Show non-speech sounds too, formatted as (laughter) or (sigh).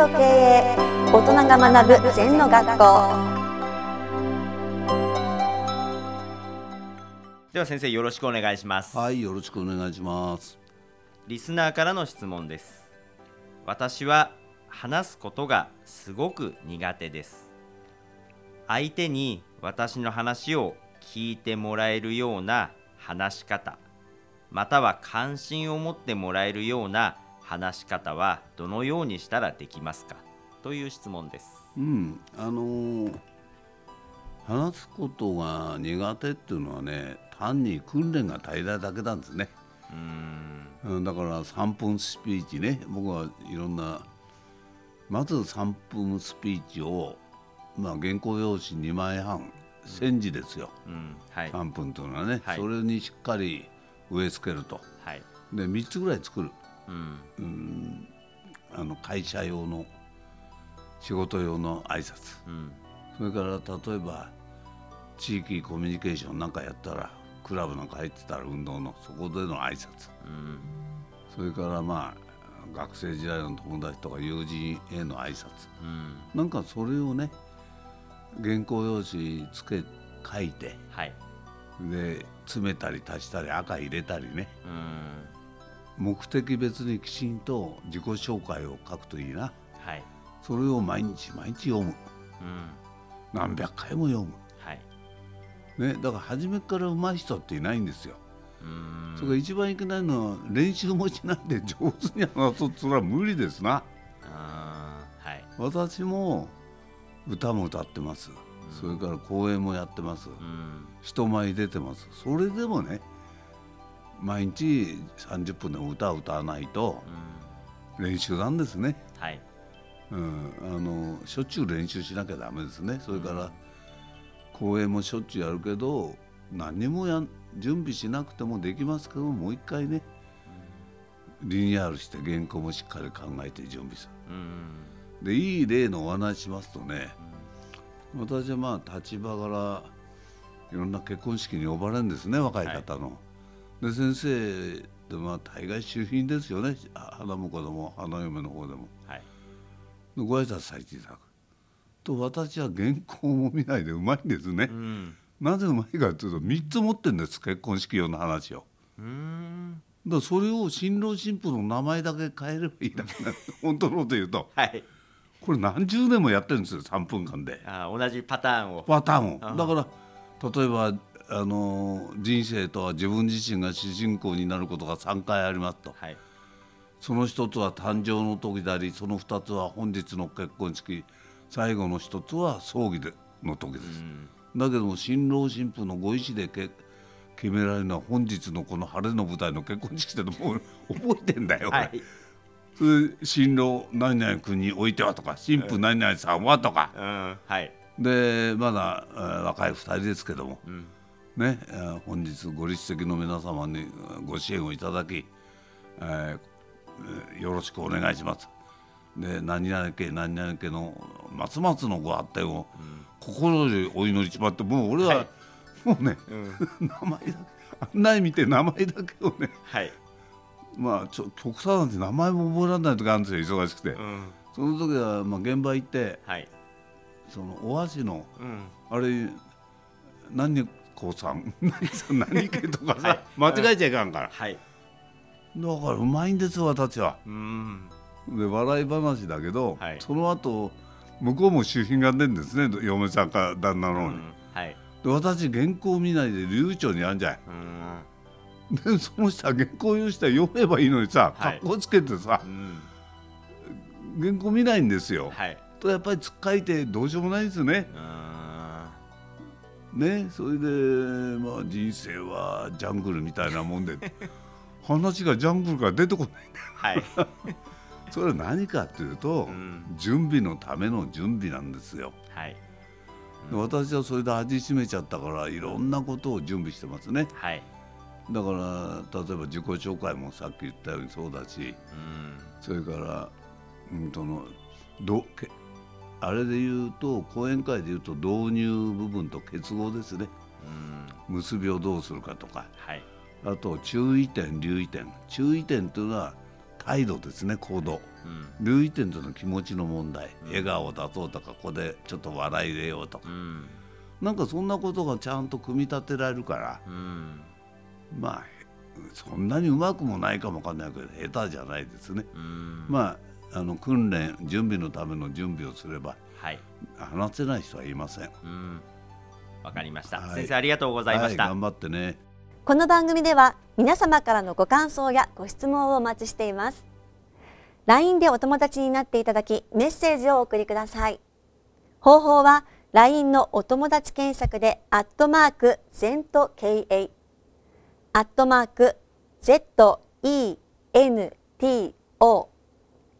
と経営大人が学ぶ禅の学校。では先生よろしくお願いします。はい、よろしくお願いします。リスナーからの質問です。私は話すことがすごく苦手です。相手に私の話を聞いてもらえるような話し方または関心を持ってもらえるような話し方はどのようにしたらできますか？という質問です。うん、あのー話すことが苦手っていうのはね、単に訓練が足りないだけなんですね。うーん。うん、だから3分スピーチね、僕はいろんな、まず3分スピーチを、まあ、原稿用紙2枚半、1000字ですよ、うん。はい。3分というのはね、はい。それにしっかり植え付けると。はい。で、3つぐらい作る。うん。あの会社用の仕事用の挨拶。うん。それから例えば地域コミュニケーションなんかやったらクラブなんか入ってたら運動のそこでの挨拶。うん。それからまあ学生時代の友達とか友人への挨拶。うん。なんかそれをね原稿用紙つけ書いてはい。で詰めたり足したり赤入れたりね。うん目的別にきちんと自己紹介を書くといいなはいそれを毎日毎日読むうん何百回も読むはいね、だから初めから上手い人っていないんですよ。うーんそれが一番いけないのは練習もしないで上手に話そうとそれは無理ですな。あーはい私も歌も歌ってます。それから公演もやってます。うん人前に出てます。それでもね、毎日30分でも歌を歌わないとうん練習なんですね。はいうん、あのしょっちゅう練習しなきゃダメですね。それから公演もしょっちゅうやるけど何にもやん準備しなくてもできますけどもう一回ねリニューアルして原稿もしっかり考えて準備すうんる。でいい例のお話しますとね私はまあ立場からいろんな結婚式に呼ばれるんですね若い方の。で先生でまあ大概周品ですよね。あ花婿でも花嫁の方でも。はい。ご挨拶されていた。だくと私は原稿も見ないでうまいんですね、うん。なぜうまいかというと3つ持ってるんです。結婚式用の話を。うーん。だそれを新郎新婦の名前だけ変えればいいだけな (laughs) 本当のこと言うと。はい。これ何十年もやってるんですよ3分間で。あー同じパターンを。パターンあをだから例えばあの人生とは自分自身が主人公になることが3回ありますと。はい。その一つは誕生の時でありその二つは本日の結婚式。最後の一つは葬儀での時です、だけども新郎新婦のご意思でけ決められるのは本日のこの晴れの舞台の結婚式ってもう (laughs) 覚えてんだよ、は俺。い新郎何々君においてはとか新婦何々さんはとか、うん。はい。でまだ、えー若い2人ですけども、んねえー本日ご立席の皆様にえーご支援をいただき、えーえーよろしくお願いします。で何々家何々家のますますのご発展を心よりお祈りしまってもう俺は、はい。もうね、(laughs) 名前だけ案内見て名前だけをねはい。まあちょ極端なんて名前も覚えられない時あるんですよ忙しくて、うん。その時はまあ現場行ってはい。そのお箸のうん。あれ何子さん。(laughs) 何さん何家とかさ、はい。間違えちゃいかんから、はい。だからうまいんです私は。うん。で笑い話だけど、はい。その後向こうも主品が出るんですね嫁さんか旦那のう方に、ん。はい。で私原稿見ないで流暢にやんじゃうん。んでその人は原稿用紙して読めばいいのにさはい。格好つけてさう、ん。原稿見ないんですよ、はい。とやっぱりつっかいてどうしようもないですよね。うんねそれでまあ人生はジャングルみたいなもんで (laughs) 話がジャングルから出てこないんだよ。はい。(laughs) それは何かっていうと、うん。準備のための準備なんですよ。はい。で私はそれで味しめちゃったからいろんなことを準備してますね。はい。だから例えば自己紹介もさっき言ったようにそうだしうん。それから、うん、とのどけあれで言うと講演会で言うと導入部分と結合ですね。うん。結びをどうするかとか。はい。あと注意点留意点。注意点というのは態度ですね行動。うん。留意点というのは気持ちの問題、笑顔を出そうとかここでちょっと笑い入れようとか、うん。なんかそんなことがちゃんと組み立てられるから。うん。まあそんなにうまくもないかもわかんないけど下手じゃないですね。うん。まああの訓練準備のための準備をすればはい。話せない人はいません。うん。わかりました、はい。先生ありがとうございました、はい、頑張ってね。この番組では皆様からのご感想やご質問をお待ちしています。LINE でお友達になっていただきメッセージをお送りください。方法は LINE のお友達検索でアットマーク ZENTKA アットマーク ZENTO